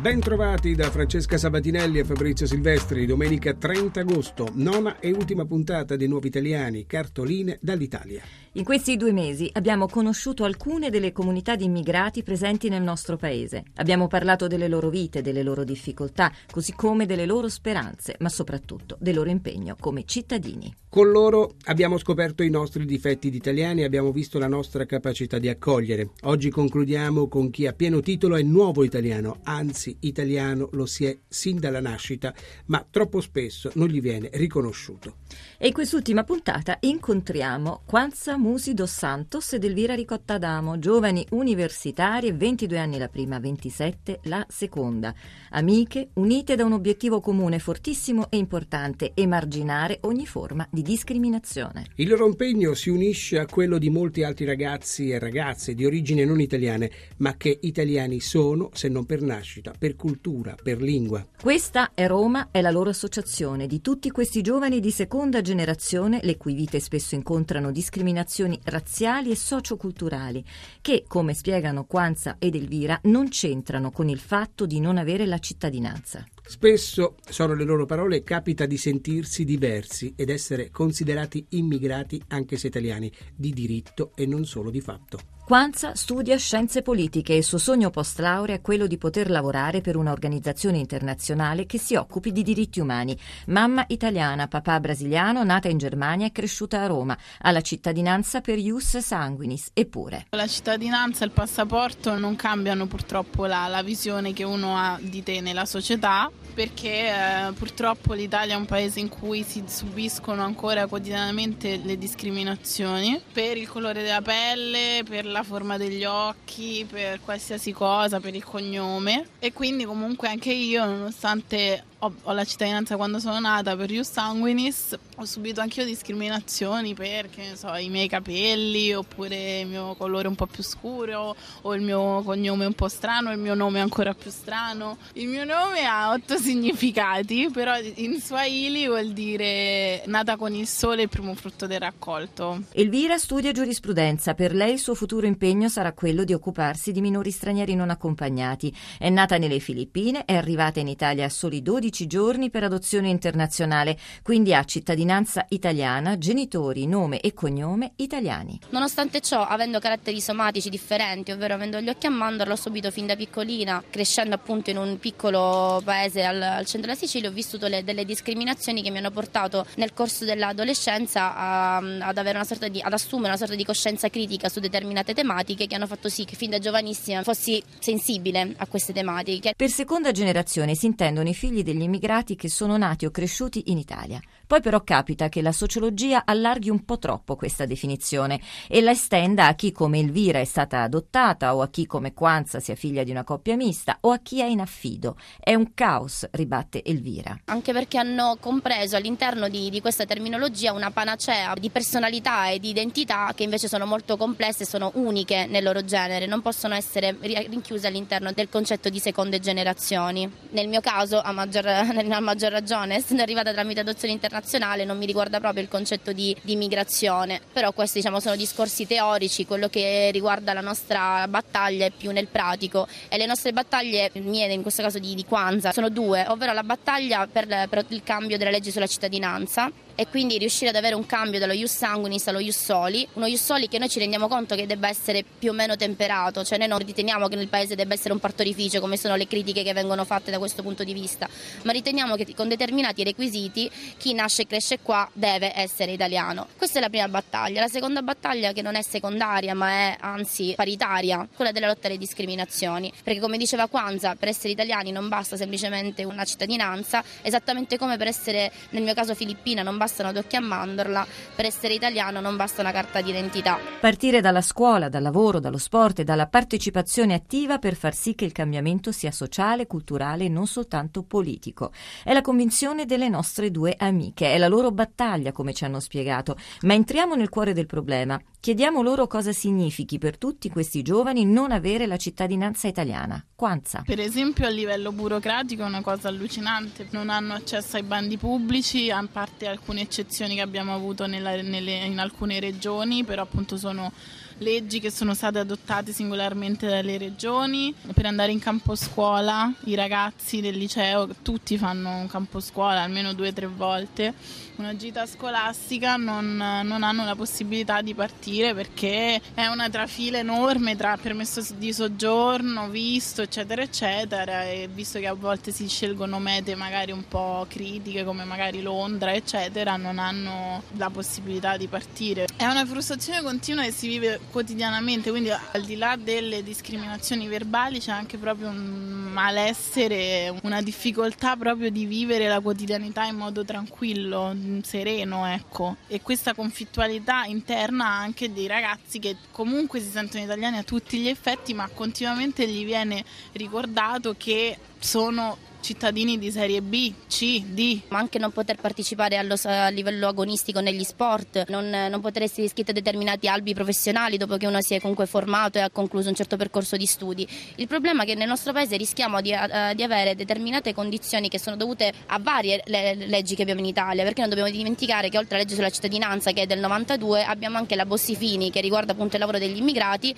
Ben trovati da Francesca Sabatinelli e Fabrizio Silvestri, domenica 30 agosto, nona e ultima puntata dei Nuovi Italiani, cartoline dall'Italia. In questi due mesi abbiamo conosciuto alcune delle comunità di immigrati presenti nel nostro paese. Abbiamo parlato delle loro vite, delle loro difficoltà, così come delle loro speranze, ma soprattutto del loro impegno come cittadini. Con loro abbiamo scoperto i nostri difetti di italiani e abbiamo visto la nostra capacità di accogliere. Oggi concludiamo con chi a pieno titolo è nuovo italiano, anzi italiano lo si è sin dalla nascita, ma troppo spesso non gli viene riconosciuto. E in quest'ultima puntata incontriamo Quanza Musi dos Santos ed Elvira Ricotta Adamo, giovani universitarie, 22 anni la prima, 27 la seconda. Amiche, unite da un obiettivo comune fortissimo e importante, emarginare ogni forma di discriminazione. Il loro impegno si unisce a quello di molti altri ragazzi e ragazze di origine non italiane, ma che italiani sono, se non per nascita, per cultura, per lingua. Questa è Roma, è la loro associazione di tutti questi giovani di seconda generazione, le cui vite spesso incontrano discriminazioni razziali e socioculturali, che, come spiegano Quanza ed Elvira, non c'entrano con il fatto di non avere la cittadinanza. Spesso, sono le loro parole, capita di sentirsi diversi ed essere considerati immigrati anche se italiani, di diritto e non solo di fatto. Quanza studia scienze politiche e il suo sogno post laurea è quello di poter lavorare per un'organizzazione internazionale che si occupi di diritti umani. Mamma italiana, papà brasiliano, nata in Germania e cresciuta a Roma, ha la cittadinanza per ius sanguinis, eppure. La cittadinanza e il passaporto non cambiano purtroppo la, la visione che uno ha di te nella società perché eh, purtroppo l'Italia è un paese in cui si subiscono ancora quotidianamente le discriminazioni per il colore della pelle, per la forma degli occhi, per qualsiasi cosa, per il cognome. E quindi comunque anche io nonostante ho, ho, la cittadinanza quando sono nata per Ius Sanguinis, ho subito anch'io discriminazioni per so, i miei capelli oppure il mio colore un po' più scuro o il mio cognome un po' strano, il mio nome ancora più strano. Il mio nome ha otto significati, però in Swahili vuol dire nata con il sole il primo frutto del raccolto. Elvira studia giurisprudenza, per lei il suo futuro impegno sarà quello di occuparsi di minori stranieri non accompagnati. È nata nelle Filippine, è arrivata in Italia a soli 12 12 giorni per adozione internazionale, quindi ha cittadinanza italiana, genitori, nome e cognome italiani. Nonostante ciò, avendo caratteri somatici differenti, ovvero avendo gli occhi a mandorla, ho subito fin da piccolina, crescendo appunto in un piccolo paese al, al centro della Sicilia, ho vissuto le, delle discriminazioni che mi hanno portato nel corso dell'adolescenza a, ad, di, ad assumere una sorta di coscienza critica su determinate tematiche che hanno fatto sì che fin da giovanissima fossi sensibile a queste tematiche. Per seconda generazione si intendono i figli degli immigrati che sono nati o cresciuti in Italia. Poi però capita che la sociologia allarghi un po' troppo questa definizione e la estenda a chi come Elvira è stata adottata o a chi come Quanza sia figlia di una coppia mista o a chi è in affido. È un caos, ribatte Elvira. Anche perché hanno compreso all'interno di, di questa terminologia una panacea di personalità e di identità che invece sono molto complesse e sono uniche nel loro genere, non possono essere rinchiuse all'interno del concetto di seconde generazioni. Nel mio caso, a maggior, a maggior ragione, essendo arrivata tramite adozione internazionale, internazionale non mi riguarda proprio il concetto di, di migrazione, però questi diciamo, sono discorsi teorici, quello che riguarda la nostra battaglia è più nel pratico. E le nostre battaglie, mie in questo caso di, di Kwanzaa, sono due, ovvero la battaglia per, per il cambio della legge sulla cittadinanza e quindi riuscire ad avere un cambio dallo ius sanguinis allo ius soli, uno ius soli che noi ci rendiamo conto che debba essere più o meno temperato, cioè noi non riteniamo che nel paese debba essere un partorificio come sono le critiche che vengono fatte da questo punto di vista, ma riteniamo che con determinati requisiti chi nasce e cresce qua deve essere italiano. Questa è la prima battaglia, la seconda battaglia che non è secondaria ma è anzi paritaria, quella della lotta alle discriminazioni, perché come diceva Kwanzaa, per essere italiani non basta semplicemente una cittadinanza, esattamente come per essere nel mio caso filippina non basta basta una occhio a mandorla, per essere italiano non basta una carta d'identità. Partire dalla scuola, dal lavoro, dallo sport e dalla partecipazione attiva per far sì che il cambiamento sia sociale, culturale e non soltanto politico. È la convinzione delle nostre due amiche, è la loro battaglia, come ci hanno spiegato. Ma entriamo nel cuore del problema. Chiediamo loro cosa significhi per tutti questi giovani non avere la cittadinanza italiana. Quanza? Per esempio a livello burocratico è una cosa allucinante, non hanno accesso ai bandi pubblici, a parte alcune eccezioni che abbiamo avuto nella, nelle, in alcune regioni, però appunto sono leggi che sono state adottate singolarmente dalle regioni. Per andare in campo scuola, i ragazzi del liceo, tutti fanno un campo scuola almeno due o tre volte, una gita scolastica non, non, hanno la possibilità di partire perché è una trafila enorme tra permesso di soggiorno, visto eccetera eccetera. E visto che a volte si scelgono mete magari un po' critiche come magari Londra eccetera non hanno la possibilità di partire. È una frustrazione continua che si vive quotidianamente, quindi al di là delle discriminazioni verbali c'è anche proprio un malessere, una difficoltà proprio di vivere la quotidianità in modo tranquillo, sereno, ecco. E questa conflittualità interna anche dei ragazzi che comunque si sentono italiani a tutti gli effetti, ma continuamente gli viene ricordato che sono cittadini di serie B, C, D. Ma anche non poter partecipare allo, a livello agonistico negli sport, non, non, poter essere iscritto a determinati albi professionali dopo che uno si è comunque formato e ha concluso un certo percorso di studi. Il problema è che nel nostro paese rischiamo di, uh, di avere determinate condizioni che sono dovute a varie le, leggi che abbiamo in Italia, perché non dobbiamo dimenticare che oltre alla legge sulla cittadinanza che è del 92 abbiamo anche la Bossifini che riguarda appunto il lavoro degli immigrati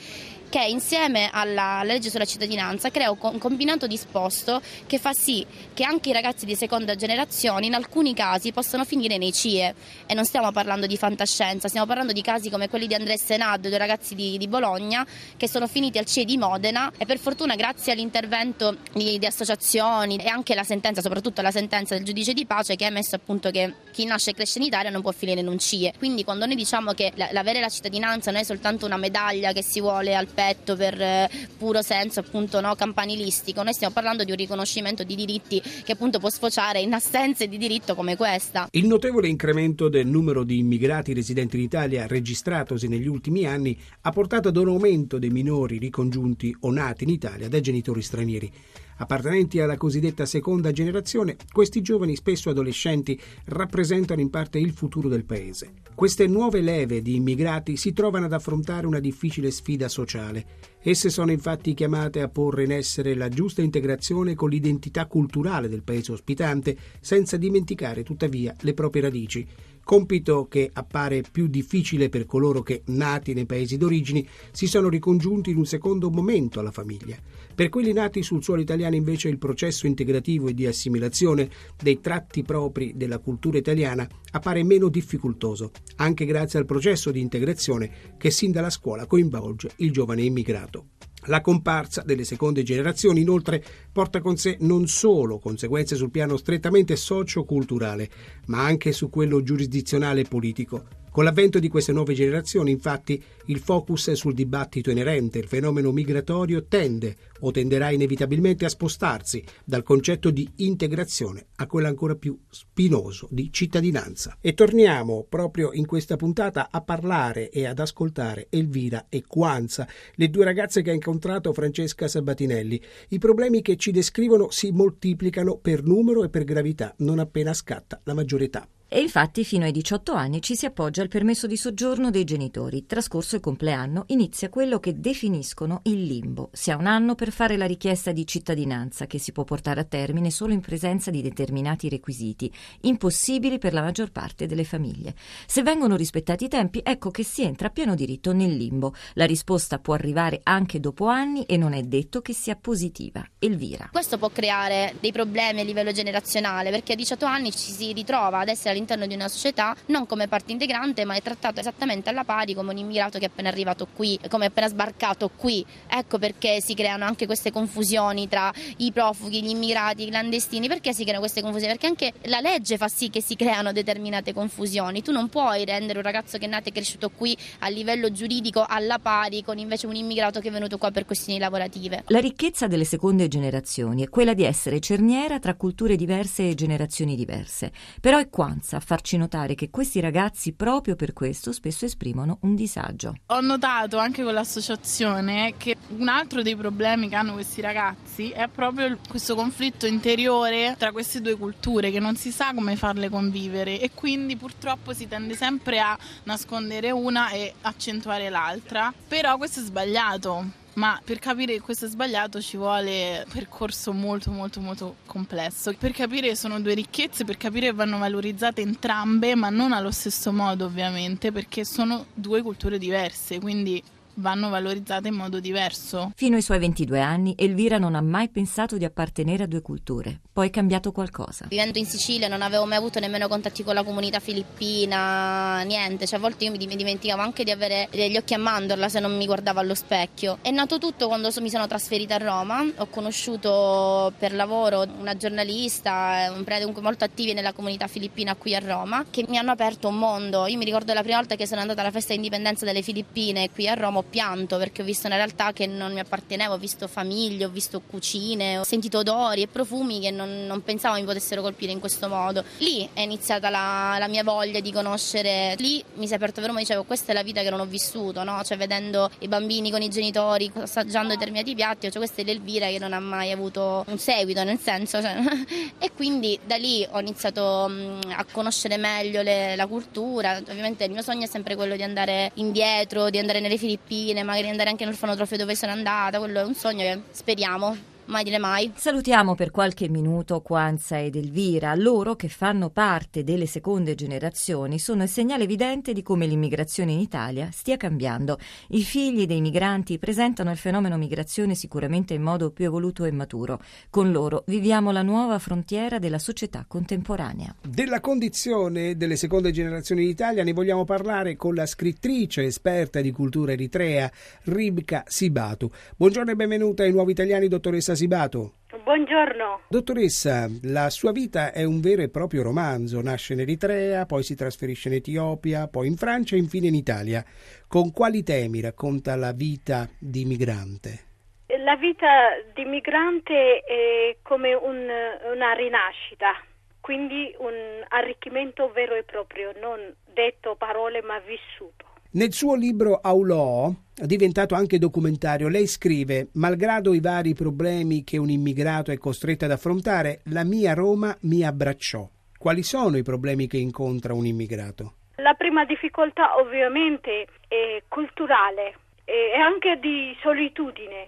che insieme alla legge sulla cittadinanza crea un combinato disposto che fa sì che anche i ragazzi di seconda generazione in alcuni casi possano finire nei CIE e non stiamo parlando di fantascienza, stiamo parlando di casi come quelli di Andrea Senad, due ragazzi di, di Bologna che sono finiti al CIE di Modena e per fortuna grazie all'intervento di, di associazioni e anche la sentenza, soprattutto la sentenza del giudice di pace che ha messo appunto che chi nasce e cresce in Italia non può finire in un CIE. Quindi quando noi diciamo che l'avere la cittadinanza non è soltanto una medaglia che si vuole al rispetto per eh, puro senso appunto no, campanilistico, noi stiamo parlando di un riconoscimento di diritti che appunto può sfociare in assenze di diritto come questa. Il notevole incremento del numero di immigrati residenti in Italia registratosi negli ultimi anni ha portato ad un aumento dei minori ricongiunti o nati in Italia da genitori stranieri. Appartenenti alla cosiddetta seconda generazione, questi giovani, spesso adolescenti, rappresentano in parte il futuro del paese. Queste nuove leve di immigrati si trovano ad affrontare una difficile sfida sociale. Esse sono infatti chiamate a porre in essere la giusta integrazione con l'identità culturale del paese ospitante, senza dimenticare tuttavia le proprie radici compito che appare più difficile per coloro che, nati nei paesi d'origine, si sono ricongiunti in un secondo momento alla famiglia. Per quelli nati sul suolo italiano invece il processo integrativo e di assimilazione dei tratti propri della cultura italiana appare meno difficoltoso, anche grazie al processo di integrazione che sin dalla scuola coinvolge il giovane immigrato. La comparsa delle seconde generazioni inoltre porta con sé non solo conseguenze sul piano strettamente socio-culturale, ma anche su quello giurisdizionale e politico. Con l'avvento di queste nuove generazioni, infatti, il focus sul dibattito inerente il fenomeno migratorio tende o tenderà inevitabilmente a spostarsi dal concetto di integrazione a quello ancora più spinoso di cittadinanza. E torniamo proprio in questa puntata a parlare e ad ascoltare Elvira e Quanza, le due ragazze che ha incontrato Francesca Sabatinelli. I problemi che ci descrivono si moltiplicano per numero e per gravità non appena scatta la maggiore età. E infatti fino ai 18 anni ci si appoggia al permesso di soggiorno dei genitori. Trascorso il compleanno inizia quello che definiscono il limbo. Si ha un anno per fare la richiesta di cittadinanza che si può portare a termine solo in presenza di determinati requisiti, impossibili per la maggior parte delle famiglie. Se vengono rispettati i tempi, ecco che si entra a pieno diritto nel limbo. La risposta può arrivare anche dopo anni e non è detto che sia positiva. Elvira. Questo può creare dei problemi a livello generazionale perché a 18 anni ci si ritrova ad essere all'interno di una società non come parte integrante ma è trattato esattamente alla pari come un immigrato che è appena arrivato qui, come è appena sbarcato qui. Ecco perché si creano anche queste confusioni tra i profughi, gli immigrati, i clandestini. Perché si creano queste confusioni? Perché anche la legge fa sì che si creano determinate confusioni. Tu non puoi rendere un ragazzo che è nato e cresciuto qui a livello giuridico alla pari con invece un immigrato che è venuto qua per questioni lavorative. La ricchezza delle seconde generazioni è quella di essere cerniera tra culture diverse e generazioni diverse. Però è Quanz tendenza a farci notare che questi ragazzi proprio per questo spesso esprimono un disagio. Ho notato anche con l'associazione che un altro dei problemi che hanno questi ragazzi è proprio questo conflitto interiore tra queste due culture che non si sa come farle convivere e quindi purtroppo si tende sempre a nascondere una e accentuare l'altra. Però questo è sbagliato ma per capire che questo è sbagliato ci vuole un percorso molto molto molto complesso. Per capire sono due ricchezze, per capire che vanno valorizzate entrambe, ma non allo stesso modo ovviamente, perché sono due culture diverse, quindi vanno valorizzate in modo diverso. Fino ai suoi 22 anni, Elvira non ha mai pensato di appartenere a due culture. Poi è cambiato qualcosa. Vivendo in Sicilia non avevo mai avuto nemmeno contatti con la comunità filippina, niente. Cioè, a volte io mi dimenticavo anche di avere gli occhi a mandorla se non mi guardavo allo specchio. È nato tutto quando mi sono trasferita a Roma. Ho conosciuto per lavoro una giornalista, un prete molto attivi nella comunità filippina qui a Roma, che mi hanno aperto un mondo. Io mi ricordo la prima volta che sono andata alla festa di indipendenza delle Filippine qui a Roma, ho pianto perché ho visto una realtà che non mi apparteneva, ho visto famiglie, ho visto cucine, ho sentito odori e profumi che non, non pensavo mi potessero colpire in questo modo. Lì è iniziata la, la mia voglia di conoscere, lì mi si è aperto per me, dicevo questa è la vita che non ho vissuto, no? cioè vedendo i bambini con i genitori assaggiando determinati piatti, cioè questa è l'Elvira che non ha mai avuto un seguito, nel senso, cioè, e quindi da lì ho iniziato mh, a conoscere meglio le, la cultura, ovviamente il mio sogno è sempre quello di andare indietro, di andare nelle Filippine, Filippine, magari andare anche nell'orfanotrofio dove sono andata, quello è un sogno che speriamo mai dire mai. Salutiamo per qualche minuto Quanza ed Elvira. Loro che fanno parte delle seconde generazioni sono il segnale evidente di come l'immigrazione in Italia stia cambiando. I figli dei migranti presentano il fenomeno migrazione sicuramente in modo più evoluto e maturo. Con loro viviamo la nuova frontiera della società contemporanea. Della condizione delle seconde generazioni in Italia ne vogliamo parlare con la scrittrice esperta di cultura eritrea Ribka Sibatu. Buongiorno e benvenuta ai nuovi italiani, dottoressa Sibato. Buongiorno. Dottoressa, la sua vita è un vero e proprio romanzo. Nasce in Eritrea, poi si trasferisce in Etiopia, poi in Francia e infine in Italia. Con quali temi racconta la vita di migrante? La vita di migrante è come un, una rinascita, quindi un arricchimento vero e proprio, non detto parole ma vissuto. Nel suo libro Aulò, diventato anche documentario, lei scrive: Malgrado i vari problemi che un immigrato è costretto ad affrontare, la mia Roma mi abbracciò. Quali sono i problemi che incontra un immigrato? La prima difficoltà ovviamente è culturale e anche di solitudine,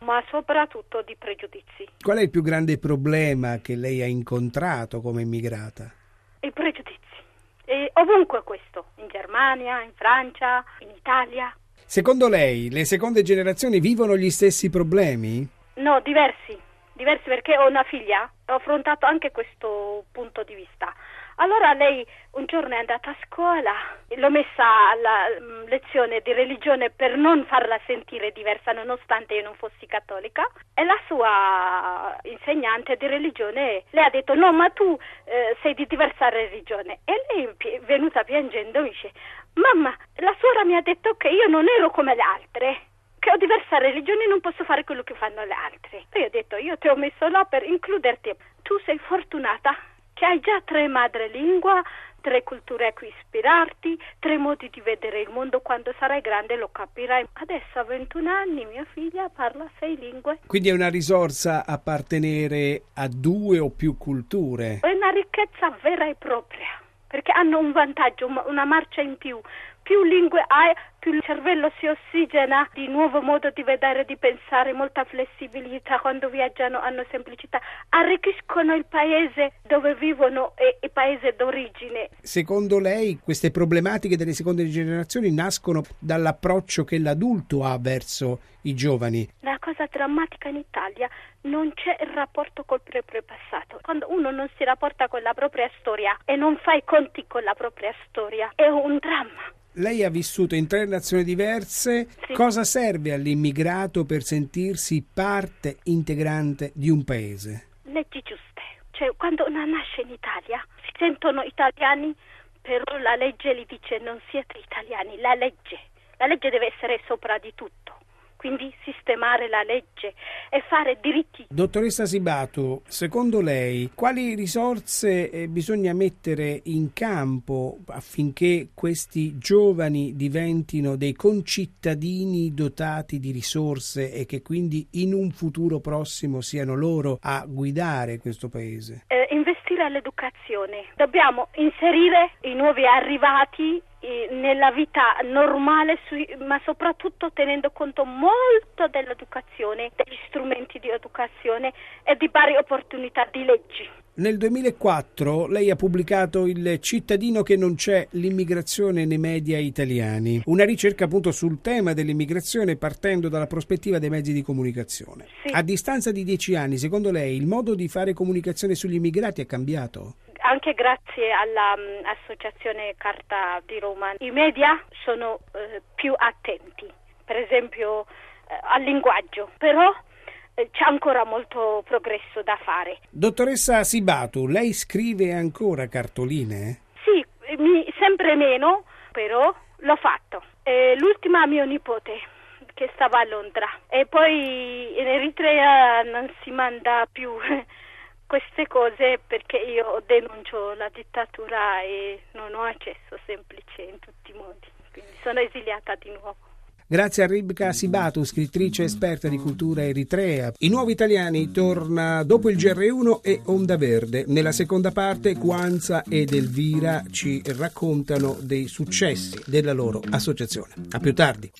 ma soprattutto di pregiudizi. Qual è il più grande problema che lei ha incontrato come immigrata? I pregiudizi. E ovunque questo, in Germania, in Francia, in Italia. Secondo lei le seconde generazioni vivono gli stessi problemi? No, diversi, diversi perché ho una figlia, ho affrontato anche questo punto di vista. Allora lei un giorno è andata a scuola, l'ho messa alla mm, lezione di religione per non farla sentire diversa nonostante io non fossi cattolica e la sua insegnante di religione le ha detto no ma tu eh, sei di diversa religione e lei è venuta piangendo mi dice mamma la suora mi ha detto che io non ero come le altre che ho diversa religione e non posso fare quello che fanno le altre. E io ho detto, io ti ho messo là per includerti. Tu sei fortunata che hai già tre madrelingua, tre culture a cui ispirarti, tre modi di vedere il mondo. Quando sarai grande lo capirai. Adesso a 21 anni mia figlia parla sei lingue. Quindi è una risorsa appartenere a due o più culture. È una ricchezza vera e propria, perché hanno un vantaggio, una marcia in più più lingue hai, più il cervello si ossigena, di nuovo modo di vedere, di pensare, molta flessibilità, quando viaggiano hanno semplicità, arricchiscono il paese dove vivono e il paese d'origine. Secondo lei queste problematiche delle seconde generazioni nascono dall'approccio che l'adulto ha verso i giovani? La cosa drammatica in Italia non c'è il rapporto col proprio passato. Quando uno non si rapporta con la propria storia e non fa i conti con la propria storia, è un dramma. Lei ha vissuto in tre nazioni diverse. Sì. Cosa serve all'immigrato per sentirsi parte integrante di un paese? Leggi giuste. Cioè, quando uno nasce in Italia, si sentono italiani, però la legge gli dice non siete italiani, la legge. La legge deve essere sopra di tutto quindi sistemare la legge e fare diritti. Dottoressa Sibatu, secondo lei quali risorse eh, bisogna mettere in campo affinché questi giovani diventino dei concittadini dotati di risorse e che quindi in un futuro prossimo siano loro a guidare questo paese? Eh, investire all'educazione. Dobbiamo inserire i nuovi arrivati nella vita normale, ma soprattutto tenendo conto molto dell'educazione, degli strumenti di educazione e di pari opportunità di leggi. Nel 2004 lei ha pubblicato Il cittadino che non c'è, l'immigrazione nei media italiani, una ricerca appunto sul tema dell'immigrazione partendo dalla prospettiva dei mezzi di comunicazione. Sì. A distanza di dieci anni, secondo lei, il modo di fare comunicazione sugli immigrati è cambiato? anche grazie all'associazione mm, Carta di Roma i media sono eh, più attenti, per esempio eh, al linguaggio, però c'è ancora molto progresso da fare. Dottoressa Sibatu, lei scrive ancora cartoline? Sì, mi, sempre meno, però l'ho fatto. l'ultima mio nipote che stava a Londra e poi in Eritrea non si manda più queste cose perché io denuncio la dittatura e non ho accesso semplice in tutti i modi, quindi sono esiliata di nuovo. Grazie a Ribka Sibatu, scrittrice esperta di cultura eritrea. I nuovi italiani torna dopo il GR1 e Onda Verde. Nella seconda parte Guanza ed Elvira ci raccontano dei successi della loro associazione. A più tardi.